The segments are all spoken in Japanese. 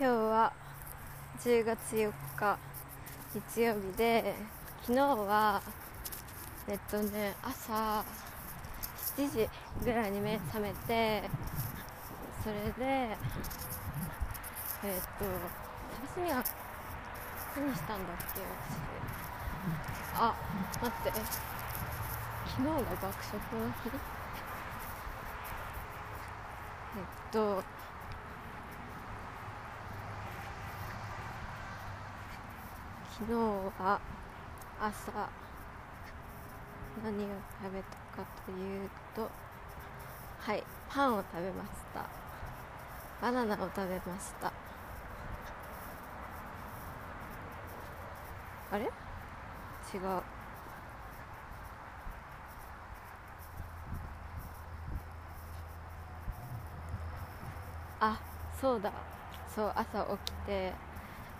今日は10月4日日曜日で昨日はえっとね朝7時ぐらいに目覚めてそれでえっと私には何したんだっけ私。あ待って。昨日が爆食の日？えっと昨日は朝何を食べたかというとはいパンを食べました。バナナを食べました。あれ？違う。あそうだ。そう朝起きて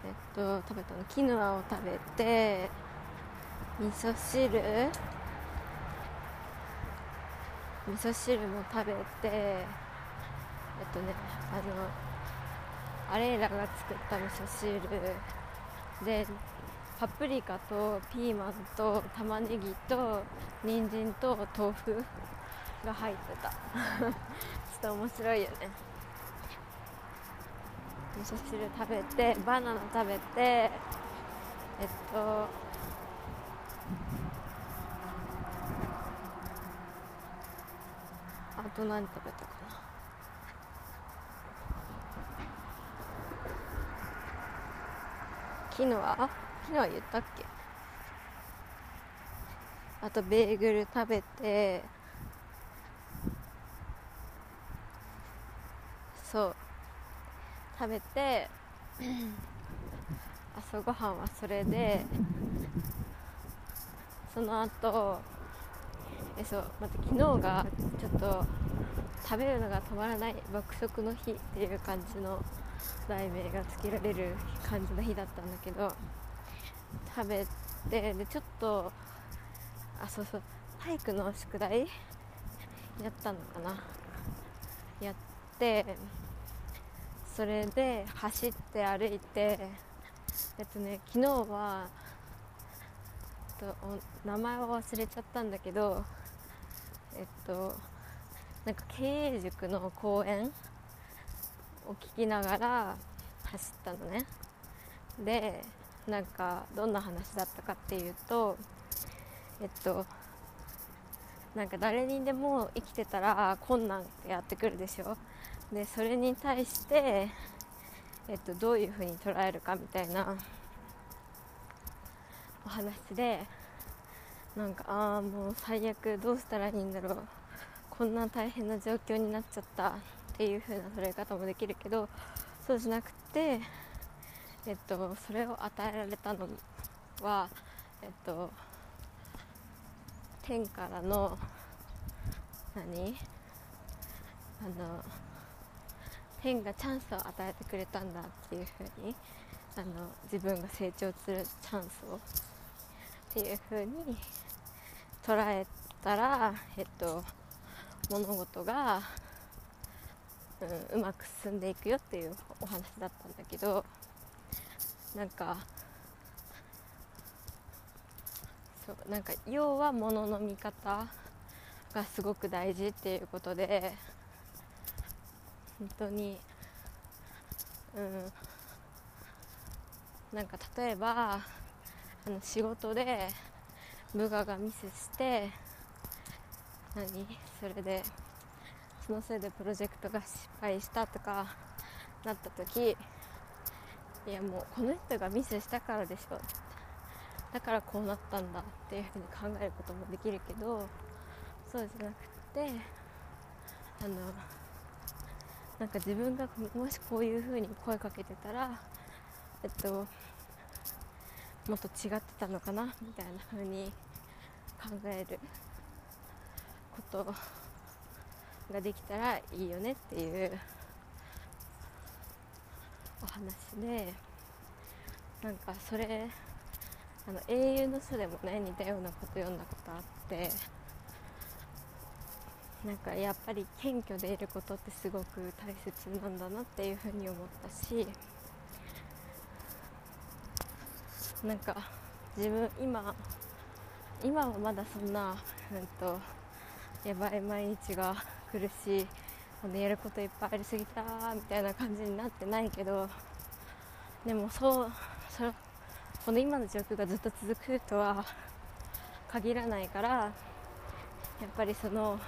えっと食べたのキヌアを食べて味噌汁味噌汁も食べてえっとねあのアレイラが作った味噌汁でパプリカとピーマンと玉ねぎと人参と豆腐が入ってた。ちょっと面白いよね。味噌汁食べてバナナ食べてえっとあと何食べたかな。昨日は昨日は言ったっけ？あとベーグル食べてそう。食べて 朝ごはんはそれでその後えそうまた昨日がちょっと食べるのが止まらない爆食の日っていう感じの題名がつけられる感じの日だったんだけど食べてでちょっとあそうそう体育の宿題やったのかな。やってそれで走って歩いてえっとね昨日はえっと名前を忘れちゃったんだけどえっとなんか経営塾の講演を聞きながら走ったのね。でなんかどんな話だったかっていうとえっとなんか誰にでも生きてたら困難ってやってくるでしょ。でそれに対して、えっと、どういうふうに捉えるかみたいなお話でなんかああもう最悪どうしたらいいんだろうこんな大変な状況になっちゃったっていう風な捉え方もできるけどそうじゃなくて、えっと、それを与えられたのは、えっと、天からの何？あの天がチャンスを与えてくれたんだっていう風にあの自分が成長するチャンスをっていう風に捉えたら、えっと、物事が、うん、うまく進んでいくよっていうお話だったんだけどなんかそうなんか要は物の見方がすごく大事っていうことで本当にうん。なんか例えばあの仕事で部下がミスして何？それでそのせいでプロジェクトが失敗したとかなった時いやもうこの人がミスしたからでしょ。だからこうなったんだっていうふうに考えることもできるけどそうじゃなくてあのなんか自分がもしこういうふうに声かけてたらえっともっと違ってたのかなみたいな風に考えることができたらいいよねっていうお話でなんかそれあの英雄の書でもね似たようなこと読んだことあってなんかやっぱり謙虚でいることってすごく大切なんだなっていうふうに思ったしなんか自分今今はまだそんな、うんと、やばい毎日が苦しいあのやることいっぱいありすぎたみたいな感じになってないけどでもそうそこの今の状況がずっと続くとは限らないからやっぱりその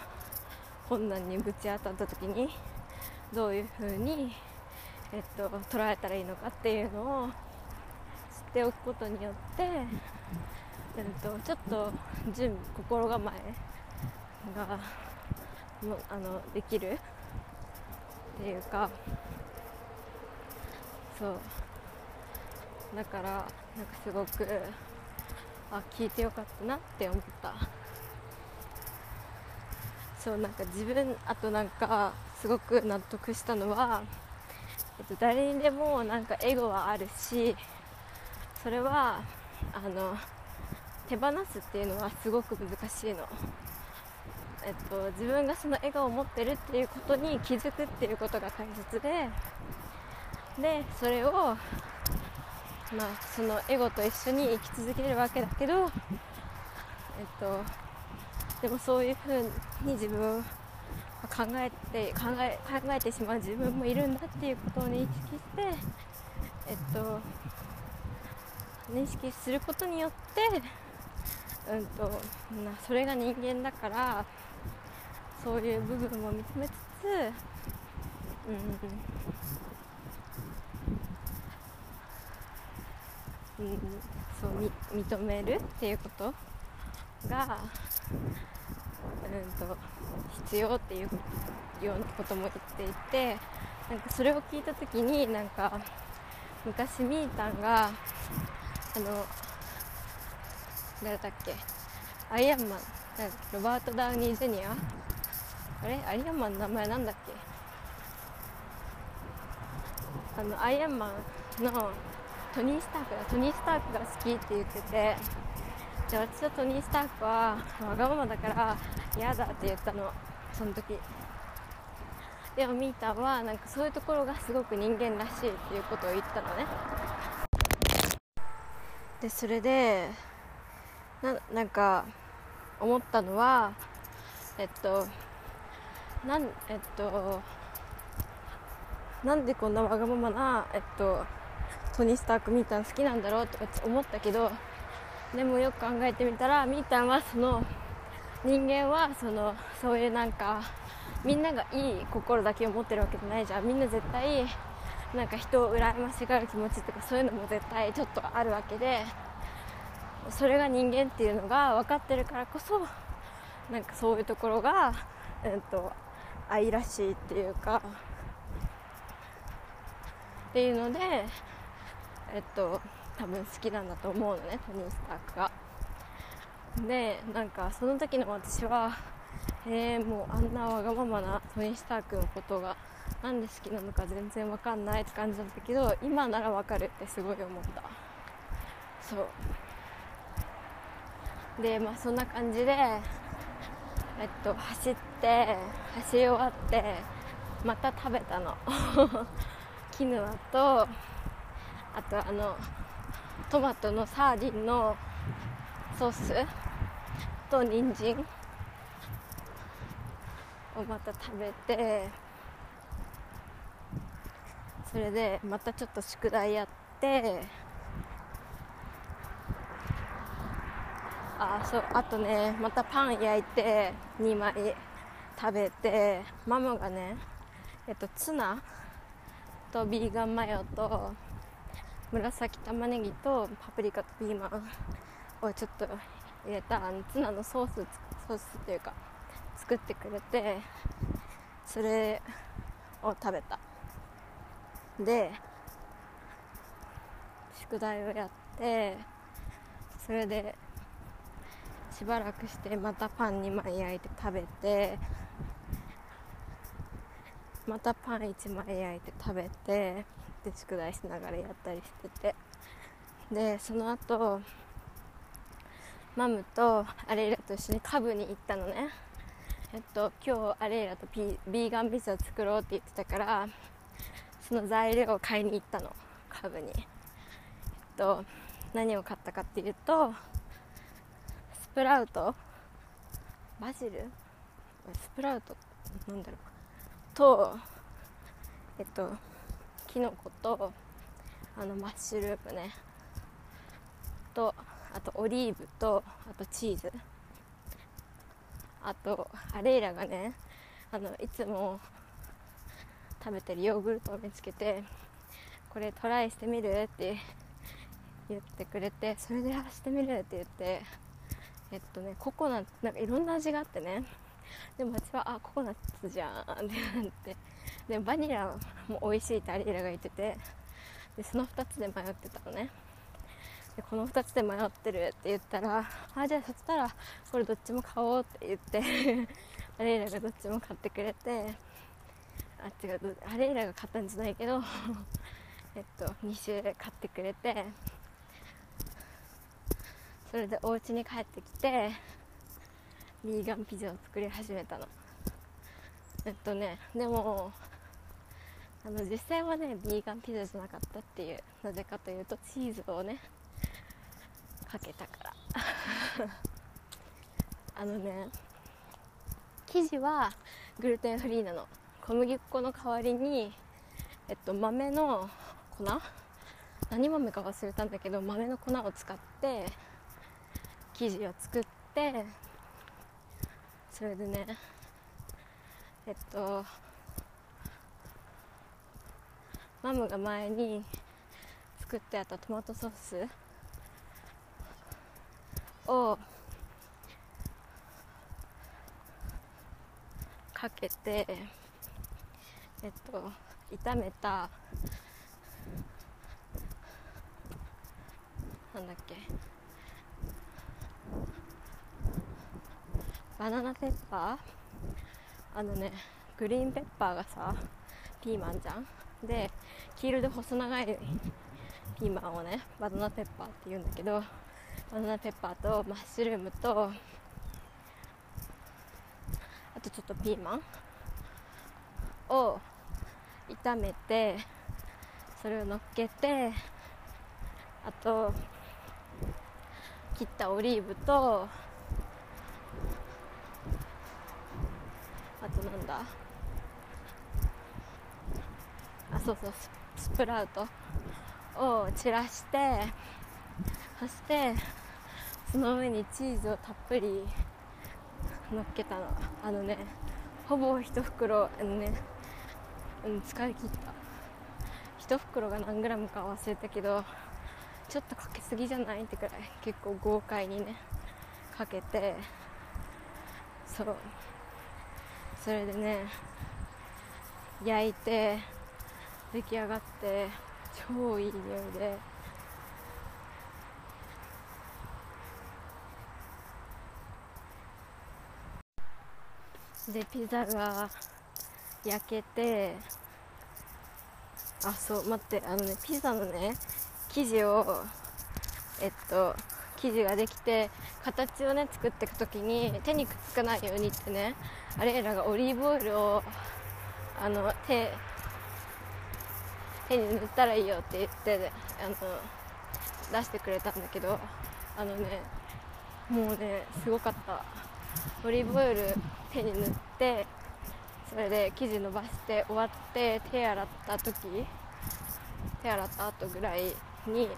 困難にぶち当たった時にどういうふうに、えっと、捉えたらいいのかっていうのを知っておくことによって、えっと、ちょっと準心構えがもあのできるっていうかそう。だからなんかすごくあ聞いてよかったなって思った。そうなんか自分あとなんかすごく納得したのは、えっと、誰にでもなんかエゴはあるしそれはあの手放すっていうのはすごく難しいの、えっと、自分がその笑顔を持ってるっていうことに気づくっていうことが大切ででそれをまあそのエゴと一緒に生き続けるわけだけどえっとでもそういうふうに自分考えて考え考えてしまう自分もいるんだっていうことを認識してえっと認識することによってうんとなそれが人間だからそういう部分も認めつつうん、うん、そう認めるっていうことがうんと必要っていうようなことも言っていてなんかそれを聞いた時になんか昔みーたんがあの誰だっけアイアンマンロバート・ダウニー・ジュニアあれアイアンマンの名前なんだっけあのアイアンマンのトニー・スタークだトニー・スタークが好きって言っててで私とトニー・スタークはわがままだから嫌だって言ったのその時。でもミーターはなんかそういうところがすごく人間らしいっていうことを言ったのね。でそれでななんか思ったのはえっとなんえっとなんでこんなわがままなえっとトニー・スタークミータン好きなんだろうとか思ったけどでもよく考えてみたらみーたんはその人間はそのそういうなんかみんながいい心だけを持ってるわけじゃないじゃん。みんな絶対なんか人を羨ましがる気持ちとかそういうのも絶対ちょっとあるわけでそれが人間っていうのが分かってるからこそなんかそういうところが、えっと、愛らしいっていうかっていうのでえっと多分好きなんだと思うのねトニー・スタークが。でなんかその時の私はえー、もうあんなわがままなトニー・スタークのことがなんで好きなのか全然わかんないって感じだったけど今ならわかるってすごい思った。そう。でまあそんな感じでえっと走って走り終わってまた食べたの。キヌアとあとあのトマトのサーディンのソース。と人参をまた食べてそれでまたちょっと宿題やってあそうあとねまたパン焼いて2枚食べてママがねえっとツナとビーガンマヨと紫玉ねぎとパプリカとピーマンをちょっと入れたあのツナのソースソースっていうか作ってくれてそれを食べた。で宿題をやってそれでしばらくしてまたパン2枚焼いて食べてまたパン1枚焼いて食べてで宿題しながらやったりしてて。でその後マムとアレイラと一緒にカブに行ったのね。えっと今日アレイラとビーガンピザ作ろうって言ってたからその材料を買いに行ったの。カブに。えっと何を買ったかっていうとスプラウト。バジル？スプラウト？なんだろう。とえっとキノコとあのマッシュルームね。とあとオリーブとあとチーズ。あとアレイラがねあのいつも食べてるヨーグルトを見つけてこれトライしてみるって言ってくれてそれでしてみるって言ってえっとねココナッツなんかいろんな味があってね。でも私はあココナッツじゃんってなってでバニラも美味しいってアリーラが言っててでその2つで迷ってたのね。でこの2つで迷ってるって言ったらあじゃあそしたらこれどっちも買おうって言って アレイラがどっちも買ってくれてあ違うアレイラが買ったんじゃないけど えっと2種買ってくれてそれでお家に帰ってきてビーガンピザを作り始めたの。えっとねでもあの実際はねビーガンピザじゃなかったっていうなぜかというとチーズをねかけたから。あのね生地はグルテンフリーなの。小麦粉の代わりにえっと豆の粉？何豆か忘れたんだけど豆の粉を使って生地を作ってそれでねえっとマムが前に作ってあったトマトソースをかけてえっと炒めたなんだっけバナナペッパー？あのねグリーンペッパーがさピーマンじゃん？で黄色で細長いピーマンをねバナナペッパーって言うんだけどバナナペッパーとマッシュルームとあとちょっとピーマンを炒めてそれを乗っけてあと切ったオリーブとあとなんだあそうそうスプラウトを散らしてそしてその上にチーズをたっぷり乗っけたの。あのねほぼ1袋あのね、うん、使い切った。1袋が何グラムか忘れたけどちょっとかけすぎじゃないってくらい結構豪快にねかけてそう。それでね焼いて出来上がって超いい匂いで。でピザが焼けてあそう待ってあのねピザのね生地をえっと生地ができて形をね作っていく時に手にくっつかないようにってねアレーラがオリーブオイルをあの手手に塗ったらいいよって言ってあの出してくれたんだけどあのねもうねすごかった。オリーブオイル手に塗ってそれで生地伸ばして終わって手洗った時手洗った後ぐらいに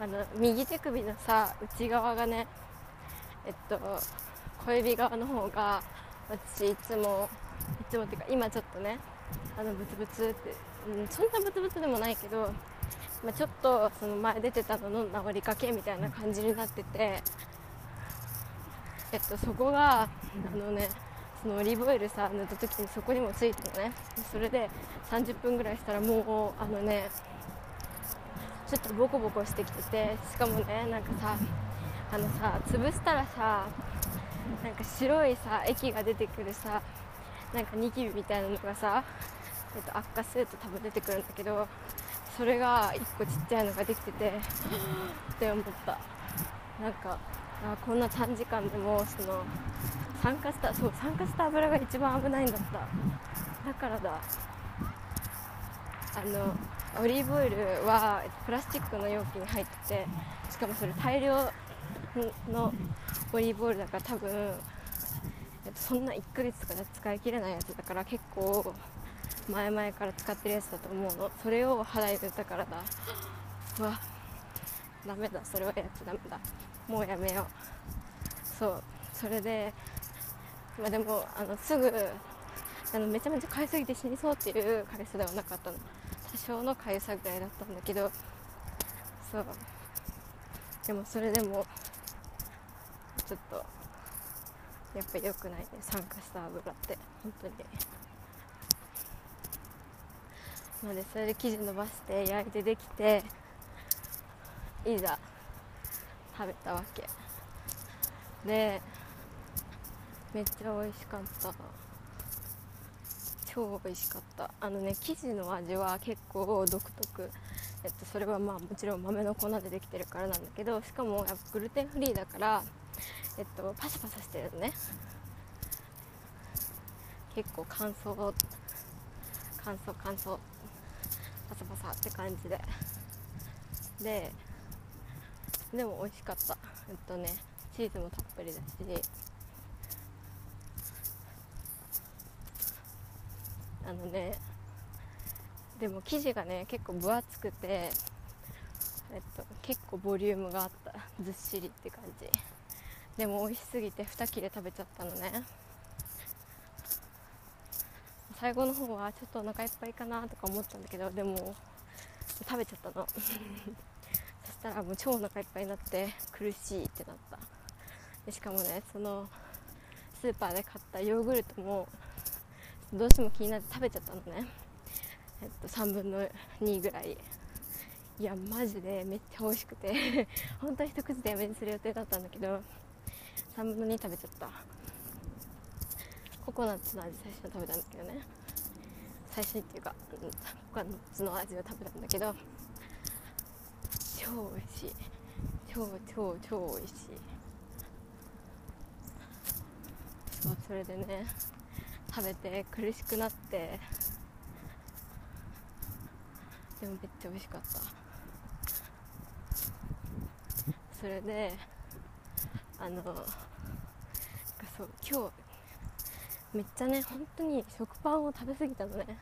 あの右手首のさ内側がねえっと小指側の方が私いつもいつもっていうか今ちょっとねあのブツブツって、うん、そんなブツブツでもないけど、まあ、ちょっとその前出てたのの治りかけみたいな感じになっててえっとそこがあのねそのオリーブオイルさ塗った時にそこにもついてのね。それで30分ぐらいしたらもうあのねちょっとボコボコしてきててしかもねなんかさあのさ潰したらさなんか白いさ液が出てくるさなんかニキビみたいなのがさ、えっと、悪化すると多分出てくるんだけどそれが1個ちっちゃいのができててって思った。なんかあこんな短時間でもその酸化したそう酸化した油が一番危ないんだった。だからだ。あのオリーブオイルはプラスチックの容器に入っててしかもそれ大量のオリーブオイルだから多分、そんな1ヶ月とかで使い切れないやつだから結構前々から使ってるやつだと思うの。それを肌に塗ったからだ。うわ。ダメだ。それはやっちゃダメだ。もうやめよう。そう。それでまあでもあのすぐあのめちゃめちゃ買いすぎて死にそうっていう痒さではなかったの。多少の痒さぐらいだったんだけどそう。でもそれでもちょっとやっぱ良くない。ね酸化した油って本当に。まあでそれで生地伸ばして焼いてできていざ食べたわけ。でめっちゃ美味しかった。超美味しかった。あのね生地の味は結構独特。えっと、それはまあもちろん豆の粉でできてるからなんだけどしかもやっぱグルテンフリーだからえっとパサパサしてるのね。結構乾燥乾燥乾燥。パサパサって感じで。ででも美味しかった。えっとねチーズもたっぷりだし。あのねでも生地がね結構分厚くて、えっと、結構ボリュームがあった。ずっしりって感じ。でも美味しすぎて2切れ食べちゃったのね。最後の方はちょっとお腹いっぱいかなとか思ったんだけどでも食べちゃったの。そしたらもう超お腹いっぱいになって苦しいってなった。でしかもねそのスーパーで買ったヨーグルトもどうしても気になって食べちゃったのね、えっと、3分の2ぐらい。いやマジでめっちゃ美味しくて。本当は一口でやめにする予定だったんだけど3分の2食べちゃった。ココナッツの味最初に食べたんだけどね。最初にっていうかココナッツの味を食べたんだけど超美味しい。超超超美味しい。そうそれでね食べて苦しくなって。でもめっちゃ美味しかった。それであのそう今日めっちゃね本当に食パンを食べ過ぎたのね。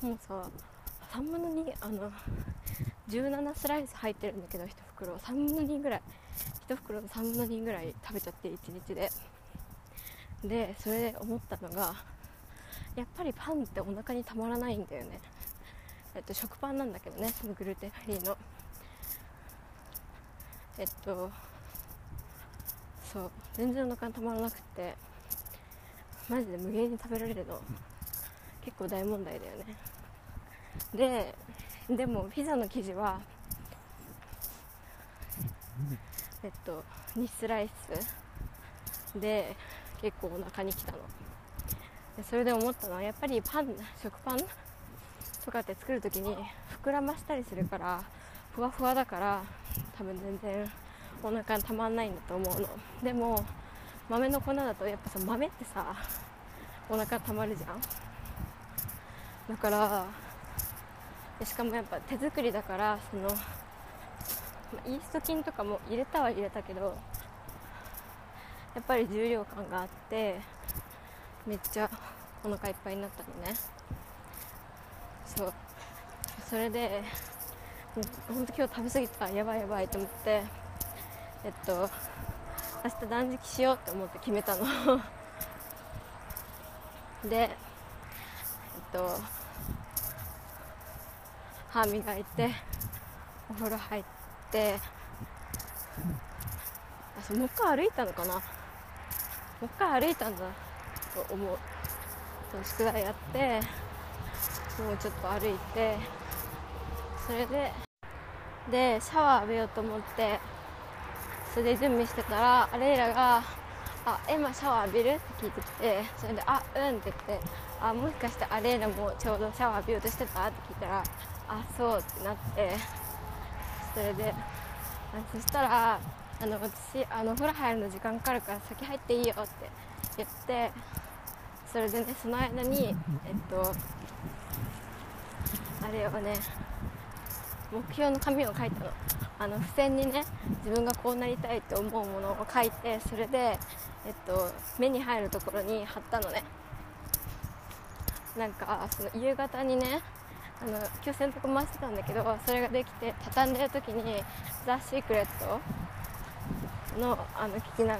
もうさ3分の2あの17スライス入ってるんだけど1袋。3分の2ぐらい。1袋の3分の2ぐらい食べちゃって1日で。でそれで思ったのがやっぱりパンってお腹にたまらないんだよね。えっと食パンなんだけどねそのグルテンフリーの。えっとそう全然お腹にたまらなくてマジで無限に食べられるの。結構大問題だよね。ででもピザの生地はえっと2スライスで結構お腹にきたの。それで思ったのはやっぱりパン食パンとかって作る時に膨らましたりするからふわふわだから多分全然お腹にたまんないんだと思うの。でも豆の粉だとやっぱさ豆ってさお腹たまるじゃん。だからしかもやっぱ手作りだからそのイースト菌とかも入れたは入れたけどやっぱり重量感があってめっちゃお腹いっぱいになったのね。そう。それでほんと今日食べ過ぎた。やばいやばいと思って。えっと明日断食しようって思って決めたの。でえっと歯磨いてお風呂入ってあそうもう一回歩いたのかな。もう一回歩いたんだと思う。宿題やってもうちょっと歩いてそれででシャワー浴びようと思ってそれで準備してたらあれらが「あ今シャワー浴びる?」って聞いてきてそれで「あうん」って言って「あもしかしてアレーナもちょうどシャワー浴びようとしてた?」って聞いたら「あそう」ってなってそれでそしたらあの私あの風呂入るの時間かかるから先入っていいよって言ってそれでねその間にえっとあれをね目標の紙を書いたの。あの付箋にね自分がこうなりたいって思うものを書いてそれで、えっと、目に入るところに貼ったのね。なんかその夕方にねあの今日洗濯回してたんだけどそれができて畳んでる時に「ザ・シークレットのあの聞きな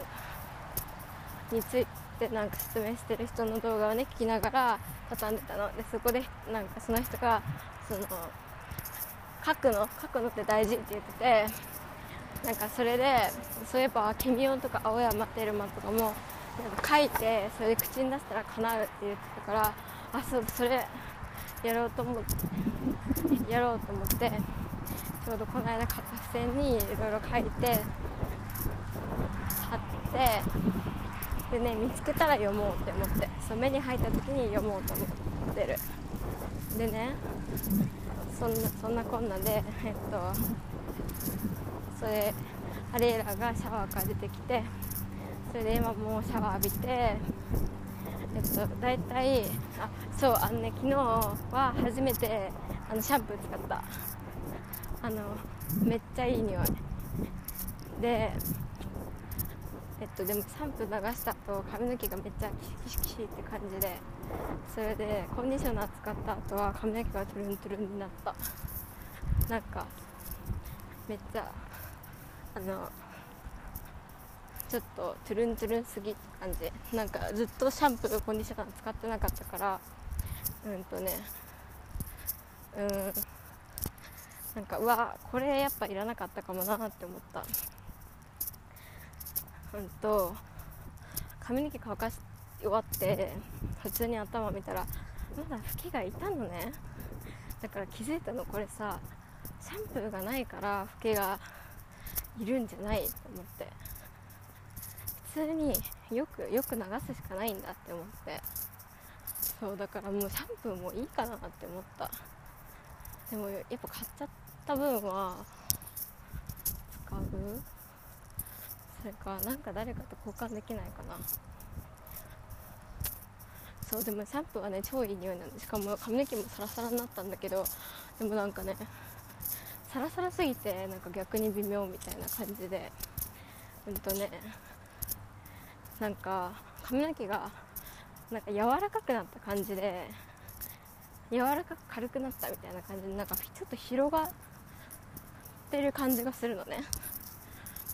についてなんか説明してる人の動画をね聞きながら畳んでたの。でそこでなんかその人がその書くの書くのって大事って言っててなんかそれでそういえばケミオンとか青山テルマとかもなんか書いてそれで口に出したら叶うって言ってたからあそうそれやろうと思ってやろうと思ってちょうどこの間付箋にいろいろ書いて貼ってでね見つけたら読もうって思ってそう目に入った時に読もうと思ってる。でねそんなそんなこんなでえっとそれアレイラがシャワーから出てきてそれで今もうシャワー浴びてえっと大体あそうあのね昨日は初めてあのシャンプー使った。あのめっちゃいい匂い。でえっとでもシャンプー流した後髪の毛がめっちゃキシキシキシって感じでそれでコンディショナー使った後は髪の毛がトゥルントゥルンになった。なんかめっちゃあのちょっとトゥルントゥルンすぎって感じ。なんかずっとシャンプーコンディショナー使ってなかったからうんとねうんなんかうわこれやっぱいらなかったかもなって思った。うんと髪の毛乾かし終わって普通に頭見たらまだ吹きがいたのね。だから気づいたのこれさシャンプーがないからフケがいるんじゃないと思って。普通によくよく流すしかないんだって思って。そうだからもうシャンプーもいいかなって思った。でもやっぱ買っちゃった分は使う？それかなんか誰かと交換できないかな。そうでもシャンプーはね超いい匂いなんでしかも髪の毛もサラサラになったんだけどでもなんかねサラサラすぎてなんか逆に微妙みたいな感じでうんとねなんか髪の毛がなんか柔らかくなった感じで柔らかく軽くなったみたいな感じでなんかちょっと広がってる感じがするのね。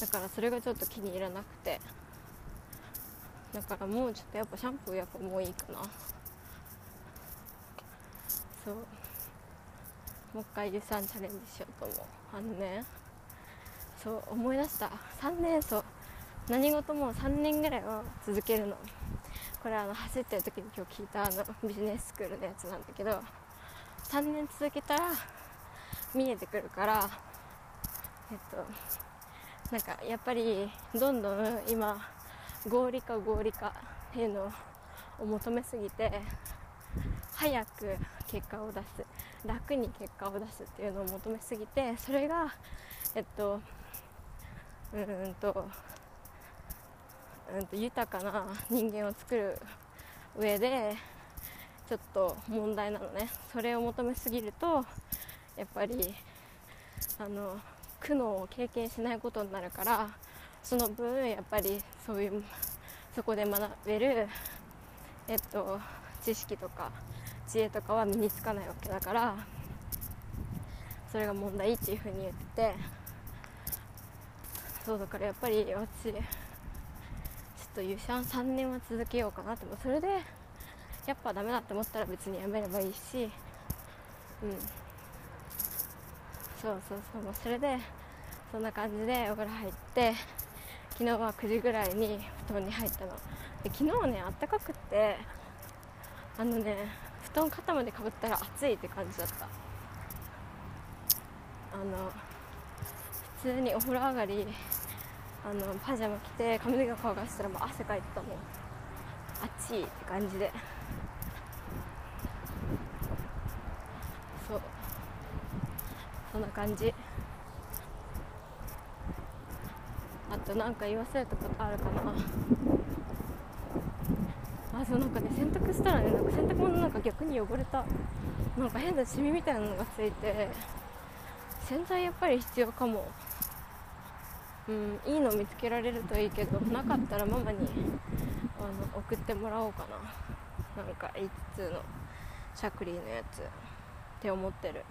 だからそれがちょっと気に入らなくて。だからもうちょっとやっぱシャンプーやっぱもういいかな。そう。もう一回有酸チャレンジしようと思う。あのね。そう思い出した。3年そう。何事も3年ぐらいは続けるの。これあの走ってる時に今日聞いたあのビジネススクールのやつなんだけど。3年続けたら見えてくるから。えっとなんかやっぱりどんどん今合理化合理化っていうのを求めすぎて早く結果を出す楽に結果を出すっていうのを求めすぎてそれがえっとうんとうんと豊かな人間を作る上でちょっと問題なのね。それを求めすぎるとやっぱりあの苦悩を経験しないことになるからその分やっぱりそういうそこで学べるえっと知識とか知恵とかは身につかないわけだからそれが問題っていうふうに言っててそうだからやっぱり私ちょっと優勝3年は続けようかなってそれでやっぱダメだって思ったら別にやめればいいしうん。そうそうそうもうそれでそんな感じでお風呂入って昨日は9時ぐらいに布団に入ったの。で昨日はねあったかくってあのね布団肩までかぶったら暑いって感じだった。あの普通にお風呂上がりあのパジャマ着て髪の毛乾かしたらもう汗かいてたもん。暑いって感じでそうそんな感じ。あとなんか言わせるたことあるかな。あそうなんかね洗濯したらねなんか洗濯物なんか逆に汚れた。なんか変なシミみたいなのがついて。洗剤やっぱり必要かも。うんいいの見つけられるといいけどなかったらママにあの送ってもらおうかな。なんか H2 のシャクリーのやつって思ってる。